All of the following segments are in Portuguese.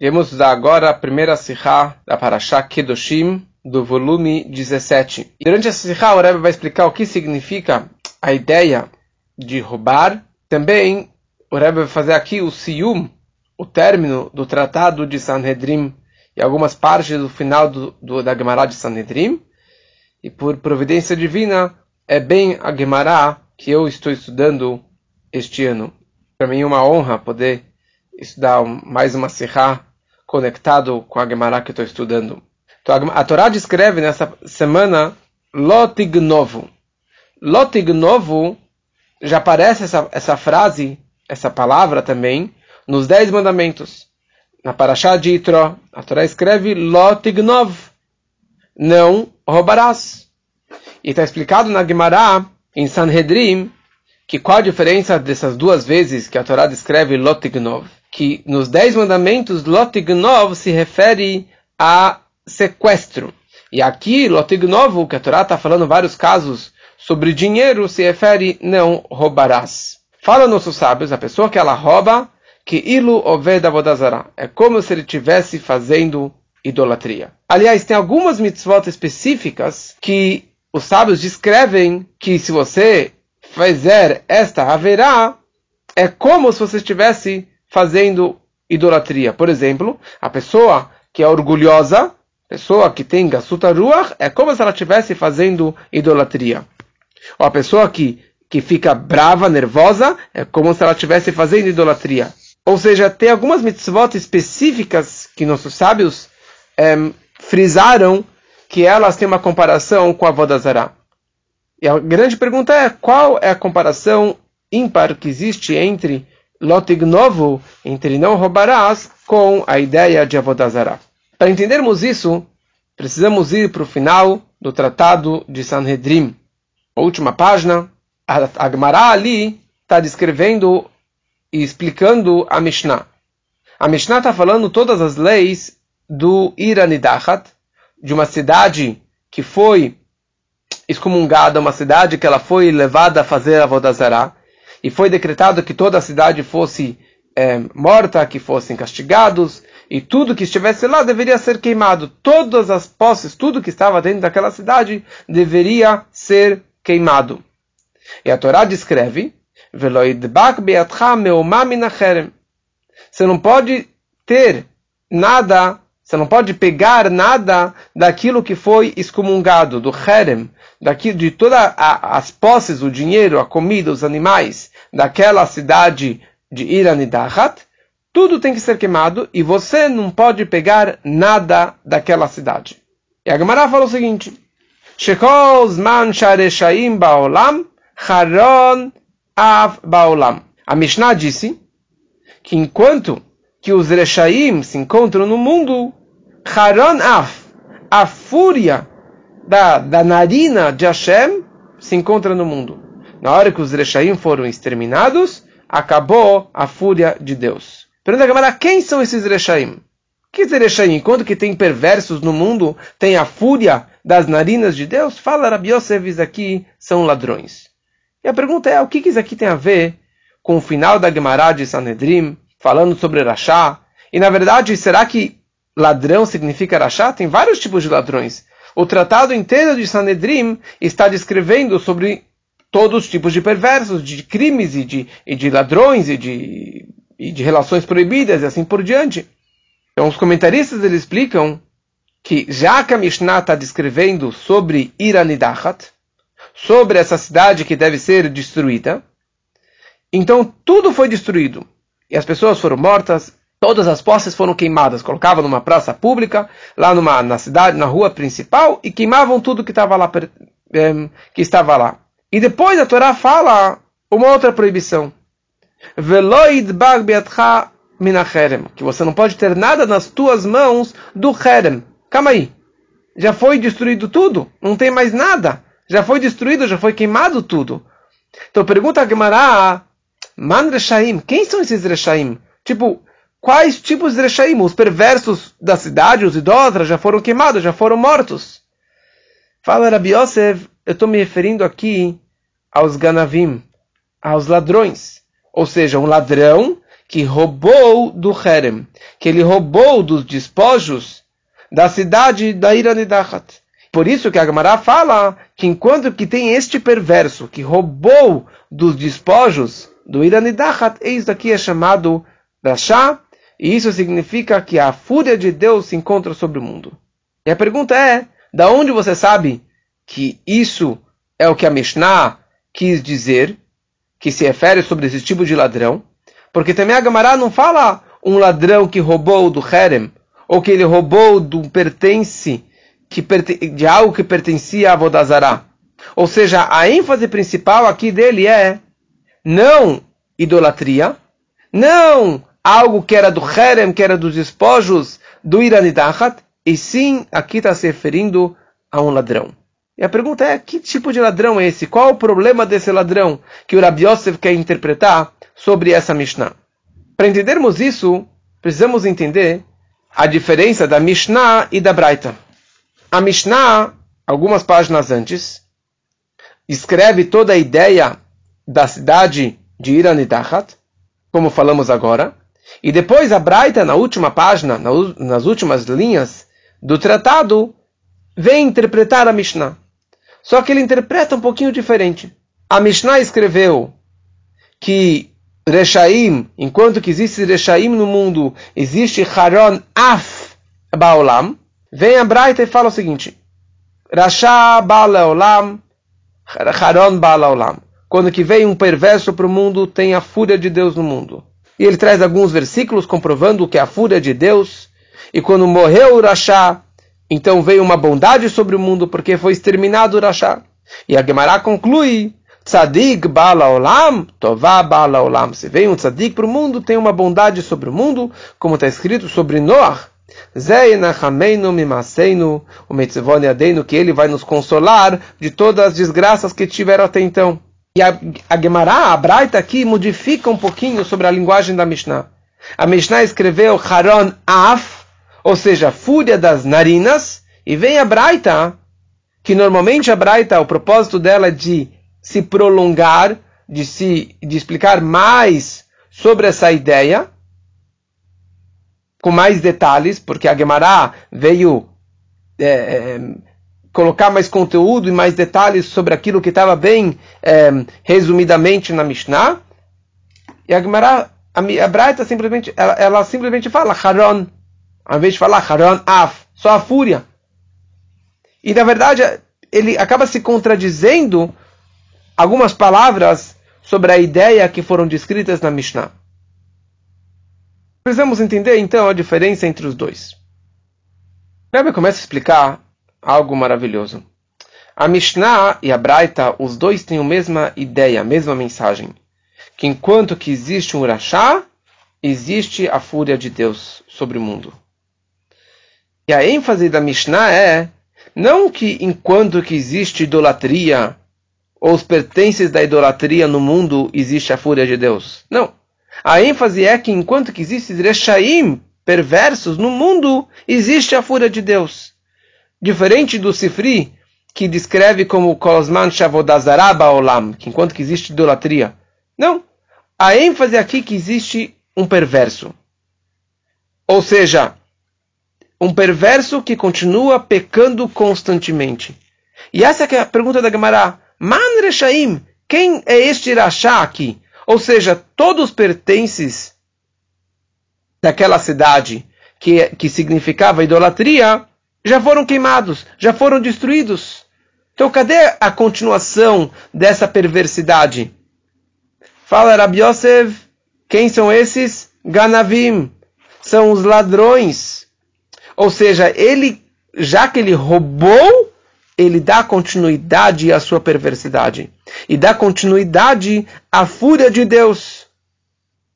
Vamos usar agora a primeira Sihá da Parashá Kedoshim, do volume 17. Durante essa Sihá, o Rebbe vai explicar o que significa a ideia de roubar. Também, o Rebbe vai fazer aqui o Siyum, o término do Tratado de Sanhedrin, e algumas partes do final do, do, da Gemara de Sanhedrin. E por providência divina, é bem a Gemara que eu estou estudando este ano. Para mim é uma honra poder estudar mais uma Sihá conectado com a Gemara que estou estudando. Então, a Torá descreve nessa semana Lotignovo. Lotignovo já aparece essa, essa frase, essa palavra também, nos Dez Mandamentos. Na Parashá de Itro, a Torá escreve Lotignov. Não roubarás. E está explicado na Gemara, em Sanhedrin, que qual a diferença dessas duas vezes que a Torá descreve Lotignov? Que nos Dez Mandamentos, Lotignov se refere a sequestro. E aqui, Lotignovo, que a Torá está falando vários casos sobre dinheiro, se refere não roubarás. Fala nossos sábios, a pessoa que ela rouba, que ilu oveda vodazara. É como se ele estivesse fazendo idolatria. Aliás, tem algumas mitzvot específicas que os sábios descrevem que se você fizer esta haverá, é como se você estivesse fazendo idolatria. Por exemplo, a pessoa que é orgulhosa, pessoa que tem gasuta ruach, é como se ela estivesse fazendo idolatria. Ou a pessoa que, que fica brava, nervosa, é como se ela estivesse fazendo idolatria. Ou seja, tem algumas mitzvot específicas que nossos sábios é, frisaram que elas têm uma comparação com a Vodazara. E a grande pergunta é, qual é a comparação ímpar que existe entre lotignovo, entre não roubarás, com a ideia de Avodazara. Para entendermos isso, precisamos ir para o final do Tratado de Sanhedrin. A última página, Agmará ali está descrevendo e explicando a Mishnah. A Mishnah está falando todas as leis do Iranidachat, de uma cidade que foi excomungada, uma cidade que ela foi levada a fazer a Vodazara e foi decretado que toda a cidade fosse é, morta, que fossem castigados, e tudo que estivesse lá deveria ser queimado. Todas as posses, tudo que estava dentro daquela cidade deveria ser queimado. E a Torá descreve: Você não pode ter nada, você não pode pegar nada daquilo que foi excomungado, do herem, daqui de todas as posses, o dinheiro, a comida, os animais daquela cidade de Iranidahat, tudo tem que ser queimado e você não pode pegar nada daquela cidade. E a Gemara fala o seguinte: shareshaim baolam haron av baolam. A Mishnah disse que enquanto que os Reshaim se encontram no mundo, Haron Af, a fúria da, da narina de Hashem se encontra no mundo. Na hora que os Reshaim foram exterminados, acabou a fúria de Deus. Pergunta a Gamara, quem são esses Reshaim? Que Reshaim? Quando que tem perversos no mundo, tem a fúria das narinas de Deus? Fala Rabi Yosef, aqui são ladrões. E a pergunta é, o que, isso aqui tem a ver com o final da Gemara de Sanhedrin, falando sobre Rashá? E na verdade, será que ladrão significa Rashá? Tem vários tipos de ladrões. O tratado inteiro de Sanedrim está descrevendo sobre todos os tipos de perversos, de crimes e de, e de ladrões e de, e de relações proibidas e assim por diante. Então os comentaristas eles explicam que já que a Mishnah está descrevendo sobre Iranidachat, sobre essa cidade que deve ser destruída, então tudo foi destruído. E as pessoas foram mortas, Todas as posses foram queimadas, colocavam numa praça pública, lá numa, na cidade, na rua principal, e queimavam tudo que estava lá, que estava lá. E depois a Torá fala uma outra proibição. Que você não pode ter nada nas tuas mãos do herem. Calma aí. Já foi destruído tudo? Não tem mais nada. Já foi destruído, já foi queimado tudo. Então pergunta a Gemara, Man Reshaim, quem são esses Reshaim? Tipo, Quais tipos de Rechaim? Os perversos da cidade, os idólatras, já foram queimados, já foram mortos. Fala Rabi Yosef, eu estou me referindo aqui aos ganavim, aos ladrões. Ou seja, um ladrão que roubou do Herem, que ele roubou dos despojos da cidade da Iranidachat. Por isso que a Gemara fala que enquanto que tem este perverso que roubou dos despojos do Iranidachat, eis aqui é chamado Rasha, e isso significa que a fúria de Deus se encontra sobre o mundo. E a pergunta é, da onde você sabe que isso é o que a Mishnah quis dizer, que se refere sobre esse tipo de ladrão? Porque também a Gemara não fala um ladrão que roubou do Herem, ou que ele roubou do pertence que, de algo que pertencia a Vodazará. Ou seja, a ênfase principal aqui dele é não idolatria, não algo que era do Herem, que era dos despojos do Iranidachat, e sim, aqui está se referindo a um ladrão. E a pergunta é, que tipo de ladrão é esse? Qual o problema desse ladrão que o Rabi Yosef quer interpretar sobre essa Mishnah? Para entendermos isso, precisamos entender a diferença da Mishnah e da Braita. A Mishnah, algumas páginas antes, escreve toda a ideia da cidade de Iranidachat, como falamos agora, e depois a Braita, na última página, nas últimas linhas do tratado, vem interpretar a Mishnah. Só que ele interpreta um pouquinho diferente. A Mishnah escreveu que Reshaim, enquanto que existe Reshaim no mundo, existe Haron Af Baolam. Vem a Braita e fala o seguinte: Rasha Baolam, Haron Baolam. Quando que vem um perverso para o mundo, tem a fúria de Deus no mundo. E ele traz alguns versículos comprovando que a fúria de Deus. E quando morreu o Rasha, então veio uma bondade sobre o mundo, porque foi exterminado o Rasha. E a Gemara conclui Tzadik bala olam, tová bala olam. Se vem um tzadik para o mundo, tem uma bondade sobre o mundo, como está escrito sobre Noah. Zeinachameinu mimaseinu, o metzivone adeinu, que ele vai nos consolar de todas as desgraças que tiveram até então. E a, a Gemara, a Braita aqui, modifica um pouquinho sobre a linguagem da Mishnah. A Mishnah escreveu Haron Af, ou seja, fúria das narinas, e vem a Braita, que normalmente a Braita, o propósito dela é de se prolongar, de se de explicar mais sobre essa ideia, com mais detalhes, porque a Gemara veio é, é, colocar mais conteúdo e mais detalhes sobre aquilo que estava bem é, resumidamente na Mishnah. E a Gemara, a, a Braita simplesmente, ela, ela, simplesmente fala Haron, ao invés de falar Haron Af, só a fúria. E na verdade, ele acaba se contradizendo algumas palavras sobre a ideia que foram descritas na Mishnah. Precisamos entender então a diferença entre os dois. Rebbe começa a explicar algo maravilhoso. A Mishnah e a Braita, os dois têm a mesma ideia, a mesma mensagem. Que enquanto que existe um Urachá, existe a fúria de Deus sobre o mundo. E a ênfase da Mishnah é não que enquanto que existe idolatria ou os pertences da idolatria no mundo existe a fúria de Deus. Não. A ênfase é que enquanto que existe Reshaim, perversos, no mundo existe a fúria de Deus. Diferente do Sifri, que descreve como Kosman Shavodazaraba Olam, que enquanto que existe idolatria. Não. A ênfase aqui é que existe um perverso. Ou seja, um perverso que continua pecando constantemente. E essa é a pergunta da Gemara. Man Reshaim, quem é este Irachá aqui? Ou seja, todos os pertences daquela cidade que, que significava idolatria já foram queimados, já foram destruídos. Então, cadê a continuação dessa perversidade? Fala Rabi Yosef, quem são esses? Ganavim, são os ladrões. Ou seja, ele, já que ele roubou ele dá continuidade à sua perversidade e dá continuidade à fúria de Deus.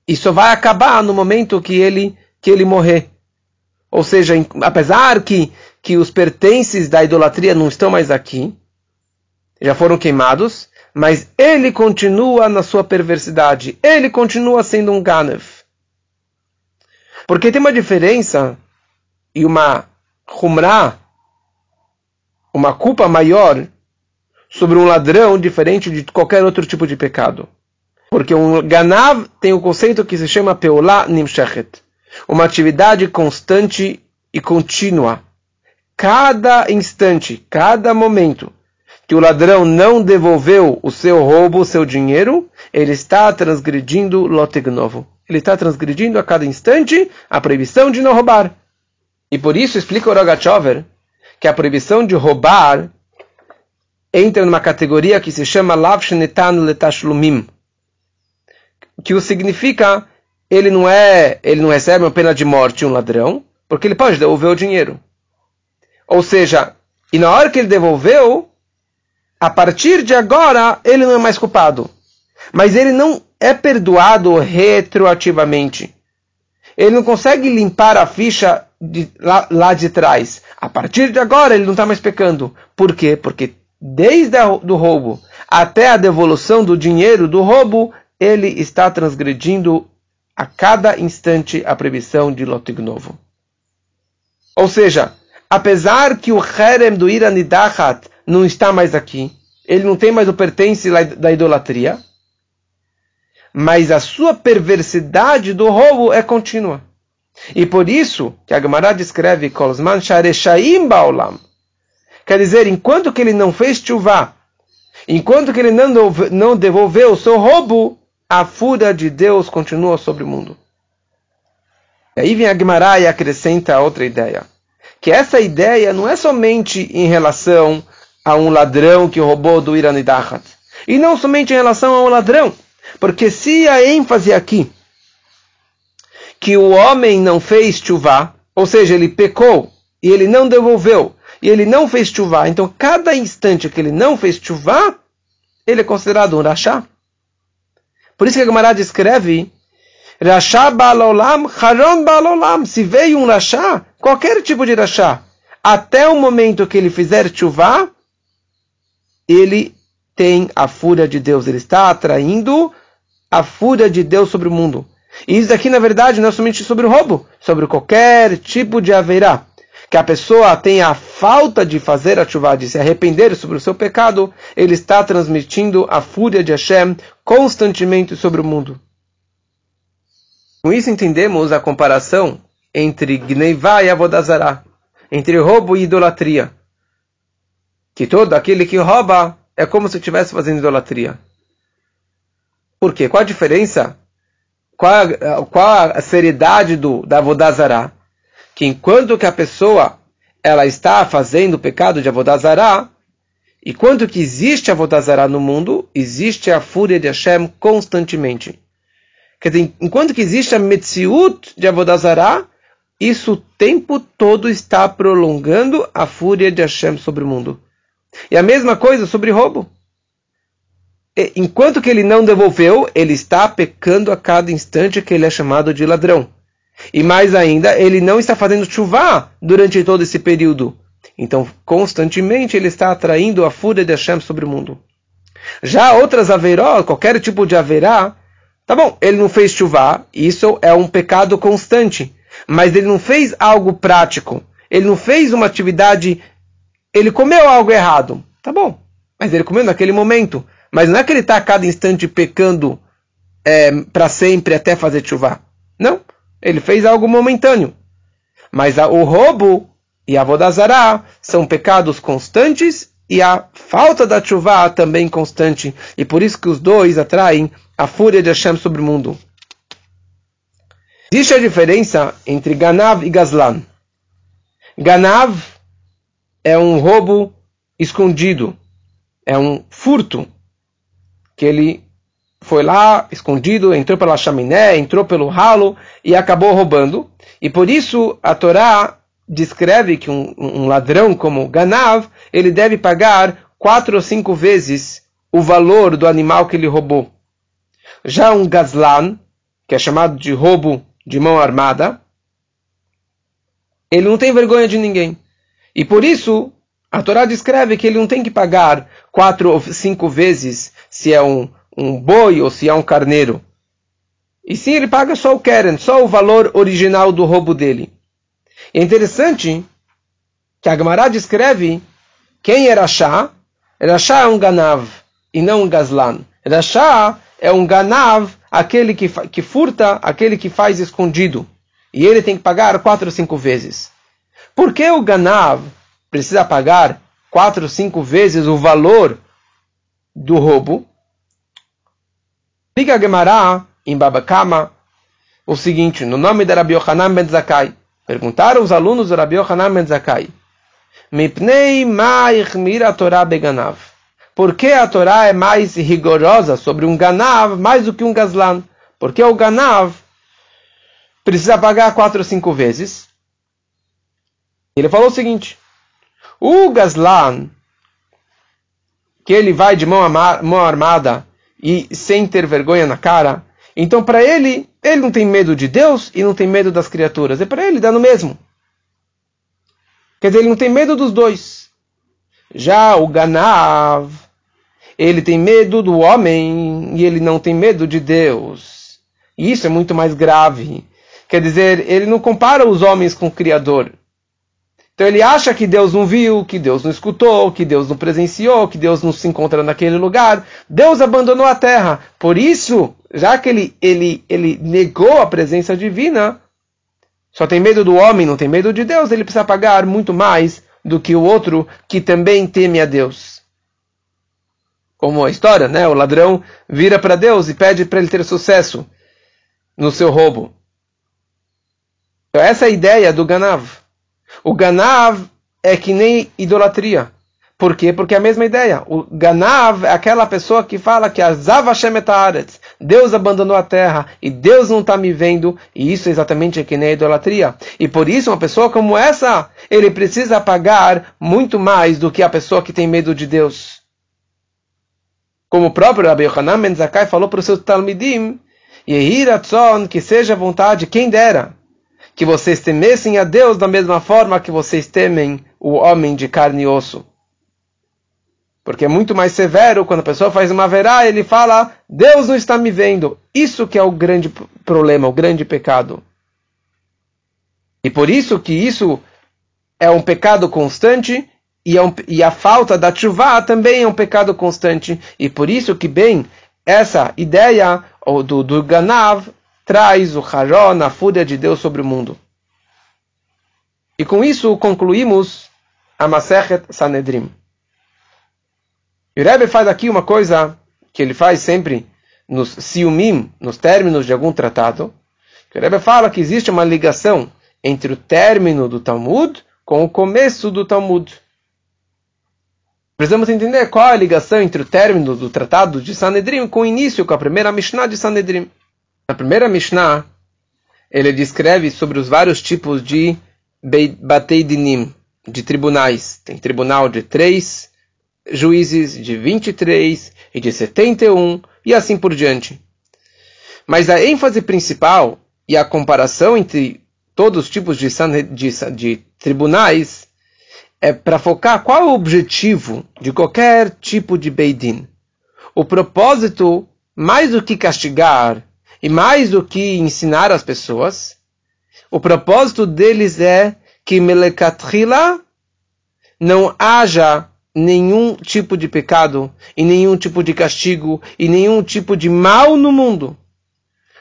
Isso vai acabar no momento que ele que ele morrer. Ou seja, apesar que que os pertences da idolatria não estão mais aqui, já foram queimados, mas ele continua na sua perversidade. Ele continua sendo um Ganev. Porque tem uma diferença e uma Humrah uma culpa maior sobre um ladrão diferente de qualquer outro tipo de pecado. Porque um ganav tem um conceito que se chama peolá nimshechet. Uma atividade constante e contínua. Cada instante, cada momento que o ladrão não devolveu o seu roubo, o seu dinheiro, ele está transgredindo loteg novo. Ele está transgredindo a cada instante a proibição de não roubar. E por isso explica o Rogachover que a proibição de roubar entra numa categoria que se chama Lavshnetan Letashlumim, que o significa ele não é, ele não recebe uma pena de morte um ladrão, porque ele pode devolver o dinheiro. Ou seja, e na hora que ele devolveu, a partir de agora ele não é mais culpado. Mas ele não é perdoado retroativamente. Ele não consegue limpar a ficha de, lá, lá, de trás. A partir de agora ele não está mais pecando. Por quê? Porque desde o do roubo até a devolução do dinheiro do roubo, ele está transgredindo a cada instante a proibição de lotig novo. Ou seja, apesar que o Herem do Iranidahat não está mais aqui, ele não tem mais o pertence da idolatria, mas a sua perversidade do roubo é contínua. E por isso que a Gemara descreve Kolzman Baolam. Quer dizer, enquanto que ele não fez chuvá, enquanto que ele não devolveu o seu roubo, a fúria de Deus continua sobre o mundo. E aí vem a Gemara e acrescenta outra ideia. Que essa ideia não é somente em relação a um ladrão que roubou do Iranidahat. E não somente em relação a um ladrão. Porque se a ênfase aqui que o homem não fez chuva, ou seja, ele pecou e ele não devolveu, e ele não fez chuva, então cada instante que ele não fez chuva, ele é considerado um rachá. Por isso que a Gemara descreve Rachá balolam, haram balolam. Se veio um rachá, qualquer tipo de rachá, até o momento que ele fizer chuva, ele tem a fúria de Deus. Ele está atraindo a fúria de Deus sobre o mundo. E isso aqui, na verdade, não é somente sobre o roubo, sobre qualquer tipo de haverá. Que a pessoa tenha a falta de fazer a chuva, de se arrepender sobre o seu pecado, ele está transmitindo a fúria de Hashem constantemente sobre o mundo. Com isso entendemos a comparação entre Gneivá e Avodazará, entre roubo e idolatria. Que todo aquele que rouba é como se estivesse fazendo idolatria. Por quê? Qual a diferença? Qual a, qual a seriedade do, da Avodazará? Que enquanto que a pessoa ela está fazendo o pecado de Avodazará, e quanto que existe Avodazará no mundo, existe a fúria de Hashem constantemente. Quer dizer, enquanto que existe a Metziut de Avodazará, isso o tempo todo está prolongando a fúria de Hashem sobre o mundo. E a mesma coisa sobre roubo enquanto que ele não devolveu, ele está pecando a cada instante que ele é chamado de ladrão. E mais ainda, ele não está fazendo chuva durante todo esse período. Então, constantemente ele está atraindo a fúria de Hashem sobre o mundo. Já outras averó, qualquer tipo de haverá, tá bom, ele não fez chuva, isso é um pecado constante. Mas ele não fez algo prático. Ele não fez uma atividade. Ele comeu algo errado. Tá bom. Mas ele comeu naquele momento. Mas não é que ele está a cada instante pecando é, para sempre até fazer chuva. Não. Ele fez algo momentâneo. Mas a, o roubo e a vodazará são pecados constantes e a falta da chuva também constante. E por isso que os dois atraem a fúria de Hashem sobre o mundo. Existe a diferença entre Ganav e Gazlan. Ganav é um roubo escondido, é um furto que ele foi lá, escondido, entrou pela chaminé, entrou pelo ralo e acabou roubando. E por isso a Torá descreve que um, um ladrão como Ganav, ele deve pagar quatro ou cinco vezes o valor do animal que ele roubou. Já um Gazlan, que é chamado de roubo de mão armada, ele não tem vergonha de ninguém. E por isso, a Torá descreve que ele não tem que pagar quatro ou cinco vezes se é um, um boi ou se é um carneiro. E sim, ele paga só o Keren, só o valor original do roubo dele. é interessante que a Gemara descreve quem era Shah. Era Shah é um Ganav e não um Gazlan. Era Shah é um ganav, aquele que, que furta, aquele que faz escondido. E ele tem que pagar quatro ou cinco vezes. Por que o ganav precisa pagar quatro ou cinco vezes o valor do roubo? Liga Gemara em Babakama o seguinte, no nome de Rabi Yohanan ben Zakai. Perguntaram os alunos de Rabi Yohanan ben Zakai. Mipnei ma'ich Torah beganav. Por que a Torá é mais rigorosa sobre um ganav mais do que um gazlan? Porque o ganav precisa pagar quatro ou cinco vezes. Ele falou o seguinte: o gazlan, que ele vai de mão, mão armada e sem ter vergonha na cara, então para ele, ele não tem medo de Deus e não tem medo das criaturas. É para ele dá no mesmo. Quer dizer, ele não tem medo dos dois. Já o Ganav, ele tem medo do homem e ele não tem medo de Deus. E isso é muito mais grave. Quer dizer, ele não compara os homens com o Criador. Então ele acha que Deus não viu, que Deus não escutou, que Deus não presenciou, que Deus não se encontra naquele lugar. Deus abandonou a terra. Por isso, já que ele, ele, ele negou a presença divina, só tem medo do homem, não tem medo de Deus, ele precisa pagar muito mais do que o outro que também teme a Deus. Como a história, né? O ladrão vira para Deus e pede para ele ter sucesso no seu roubo. Então, essa é a ideia do Ganav. O Ganav é que nem idolatria. Por quê? Porque é a mesma ideia. O Ganav é aquela pessoa que fala que Azav Hashem Deus abandonou a terra e Deus não está me vendo, e isso é exatamente que nem a idolatria. E por isso, uma pessoa como essa, ele precisa pagar muito mais do que a pessoa que tem medo de Deus. Como o próprio Rabbi Yohanan Ben falou para os seus Talmidim, Yehiratzon, que seja vontade, quem dera, que vocês temessem a Deus da mesma forma que vocês temem o homem de carne e osso. Porque é muito mais severo quando a pessoa faz uma verá, ele fala, Deus não está me vendo. Isso que é o grande problema, o grande pecado. E por isso que isso é um pecado constante e, é um, e a falta da chuva também é um pecado constante. E por isso que bem essa ideia do, do Ganav traz o Haron, a fúria de Deus sobre o mundo. E com isso concluímos a Masechet Sanedrim. E o Rebbe faz aqui uma coisa que ele faz sempre nos siumim, nos términos de algum tratado. Que o Rebbe fala que existe uma ligação entre o término do Talmud com o começo do Talmud. Precisamos entender qual é a ligação entre o término do tratado de Sanedrim com o início, com a primeira Mishnah de Sanedrim. Na primeira Mishnah, ele descreve sobre os vários tipos de Batei Dinim, de tribunais. Tem tribunal de três juízes de 23 e de 71 e assim por diante. Mas a ênfase principal e a comparação entre todos os tipos de, de, de tribunais é para focar qual é o objetivo de qualquer tipo de Beidin. O propósito, mais do que castigar e mais do que ensinar as pessoas, o propósito deles é que Melekatrila não haja nenhum tipo de pecado, e nenhum tipo de castigo, e nenhum tipo de mal no mundo.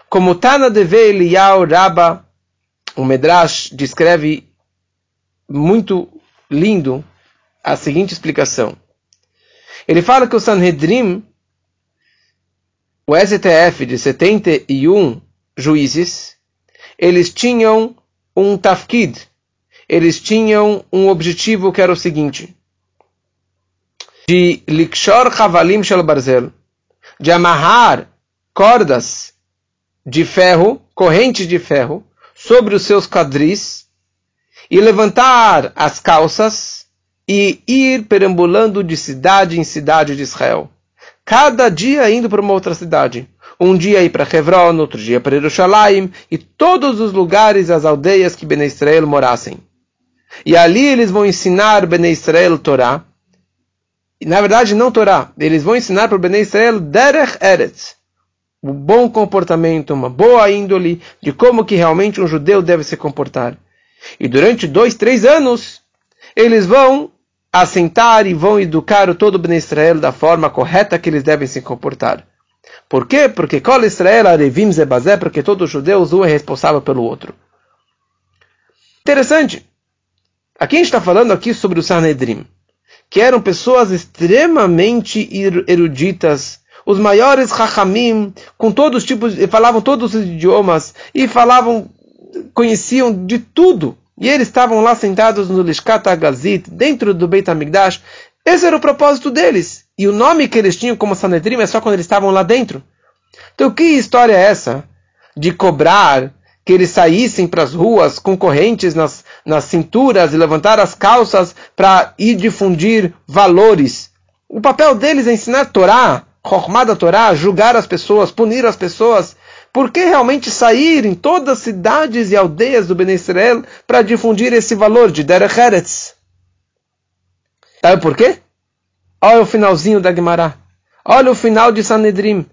Como Tana Deve Eliyahu Rabba, o Medrash descreve muito lindo a seguinte explicação. Ele fala que o Sanhedrin, o STF de 71 juízes, eles tinham um tafkid, eles tinham um objetivo que era o seguinte: de likshor chavalim shel barzel, de amarrar cordas de ferro, correntes de ferro, sobre os seus quadris, e levantar as calças e ir perambulando de cidade em cidade de Israel. Cada dia indo para uma outra cidade. Um dia ir para Hebron, outro dia para Jerusalém, e todos os lugares, as aldeias que Ben Israel morassem. E ali eles vão ensinar Ben Israel Torá, na verdade, não Torá. Eles vão ensinar para o Bnei Israel Derech Eretz. Um bom comportamento, uma boa índole de como que realmente um judeu deve se comportar. E durante dois, três anos, eles vão assentar e vão educar todo o Bnei Israel da forma correta que eles devem se comportar. Por quê? Porque Kol Israel Arevim Zebazé, porque todo judeu um é responsável pelo outro. Interessante. Aqui a gente está falando aqui sobre o Sanedrim, que eram pessoas extremamente eruditas, os maiores Chachamim, com todos os tipos, falavam todos os idiomas, e falavam, conheciam de tudo. E eles estavam lá sentados no Lishkat Agazit, dentro do Beit HaMikdash. Esse era o propósito deles. E o nome que eles tinham como Sanedrim é só quando eles estavam lá dentro. Então, que história é essa de cobrar que eles saíssem para as ruas com correntes nas, nas cinturas e levantar as calças para ir difundir valores? O papel deles é ensinar Torá, Chokhmah da Torá, julgar as pessoas, punir as pessoas. Por que realmente sair em todas as cidades e aldeias do Ben Israel para difundir esse valor de Derech Eretz? Sabe por quê? Olha o finalzinho da Gemara. Olha o final de Sanedrim.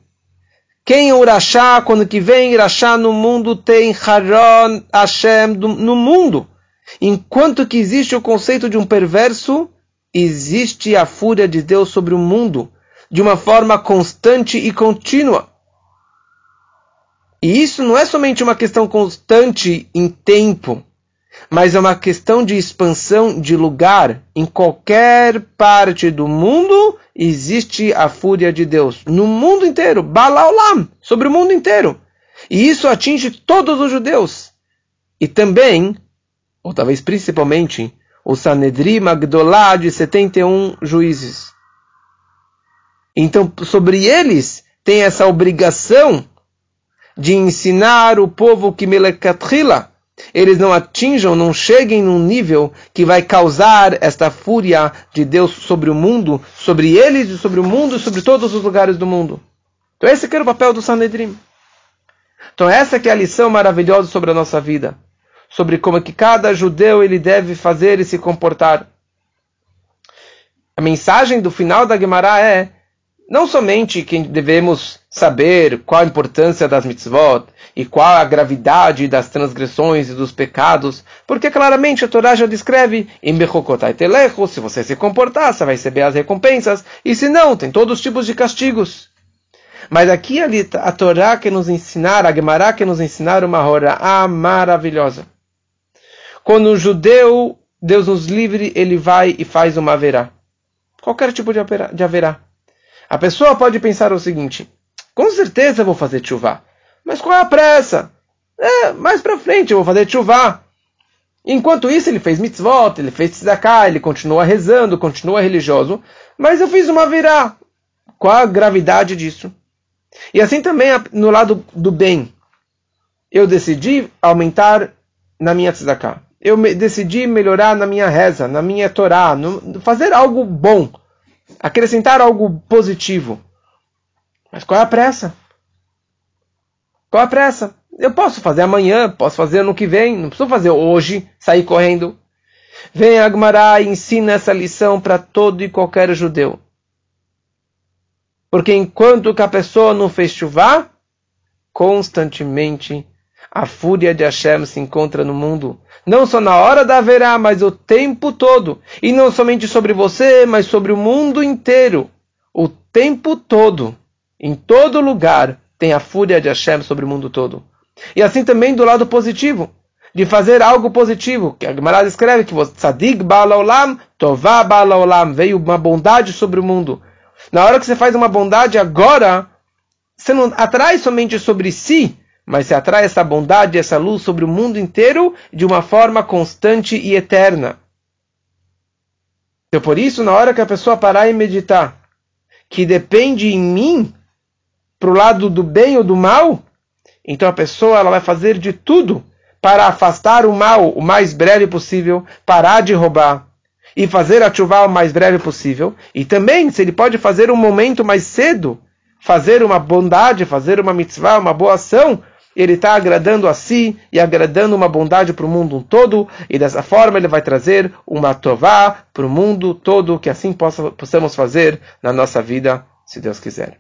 Quem Urachá, quando que vem Urachá no mundo, tem Haron Hashem no mundo. Enquanto que existe o conceito de um perverso, existe a fúria de Deus sobre o mundo, de uma forma constante e contínua. E isso não é somente uma questão constante em tempo, mas é uma questão de expansão de lugar. Em qualquer parte do mundo existe a fúria de Deus. No mundo inteiro, Balaolam, sobre o mundo inteiro. E isso atinge todos os judeus. E também, ou talvez principalmente, o Sanedrim Magdolá de 71 juízes. Então, sobre eles tem essa obrigação de ensinar o povo que Melekatrila, eles não atinjam, não cheguem num nível que vai causar esta fúria de Deus sobre o mundo, sobre eles sobre o mundo sobre todos os lugares do mundo. Então esse que era o papel do Sanedrim. Então essa que é a lição maravilhosa sobre a nossa vida, sobre como é que cada judeu ele deve fazer e se comportar. A mensagem do final da Gemara é não somente que devemos saber qual a importância das mitzvot e qual a gravidade das transgressões e dos pecados, porque claramente a Torá já descreve se você se comportar, você vai receber as recompensas, e se não, tem todos os tipos de castigos. Mas aqui a Torá que nos ensinar, a Gemara que nos ensinar uma hora maravilhosa. Quando um judeu, Deus nos livre, ele vai e faz uma haverá. Qualquer tipo de haverá. A pessoa pode pensar o seguinte: com certeza vou fazer chuva, mas qual é a pressa? É, mais para frente eu vou fazer chuva. Enquanto isso, ele fez mitzvot, ele fez tzedakah, ele continua rezando, continua religioso, mas eu fiz uma virá. Qual a gravidade disso? E assim também no lado do bem. Eu decidi aumentar na minha tzedakah. Eu decidi melhorar na minha reza, na minha Torá, no, fazer algo bom acrescentar algo positivo. Mas qual é a pressa? Qual é a pressa? Eu posso fazer amanhã, posso fazer no que vem, não preciso fazer hoje, sair correndo. Vem Agmará e ensina essa lição para todo e qualquer judeu. Porque enquanto que a pessoa não fez chuva, constantemente a fúria de Hashem se encontra no mundo não só na hora da verá, mas o tempo todo. E não somente sobre você, mas sobre o mundo inteiro. O tempo todo. Em todo lugar tem a fúria de Hashem sobre o mundo todo. E assim também do lado positivo. De fazer algo positivo. Que a Gemara escreve que Tzadik Balaolam, Tová Balaolam. Veio uma bondade sobre o mundo. Na hora que você faz uma bondade agora, você não atrai somente sobre si, mas se atrai essa bondade, essa luz sobre o mundo inteiro de uma forma constante e eterna. Então, por isso, na hora que a pessoa parar e meditar, que depende em mim, para o lado do bem ou do mal, então a pessoa ela vai fazer de tudo para afastar o mal o mais breve possível, parar de roubar e fazer a chuva o mais breve possível. E também, se ele pode fazer um momento mais cedo, fazer uma bondade, fazer uma mitzvah, uma boa ação, ele está agradando a si e agradando uma bondade para o mundo todo, e dessa forma ele vai trazer uma tová para o mundo todo, que assim possa, possamos fazer na nossa vida, se Deus quiser.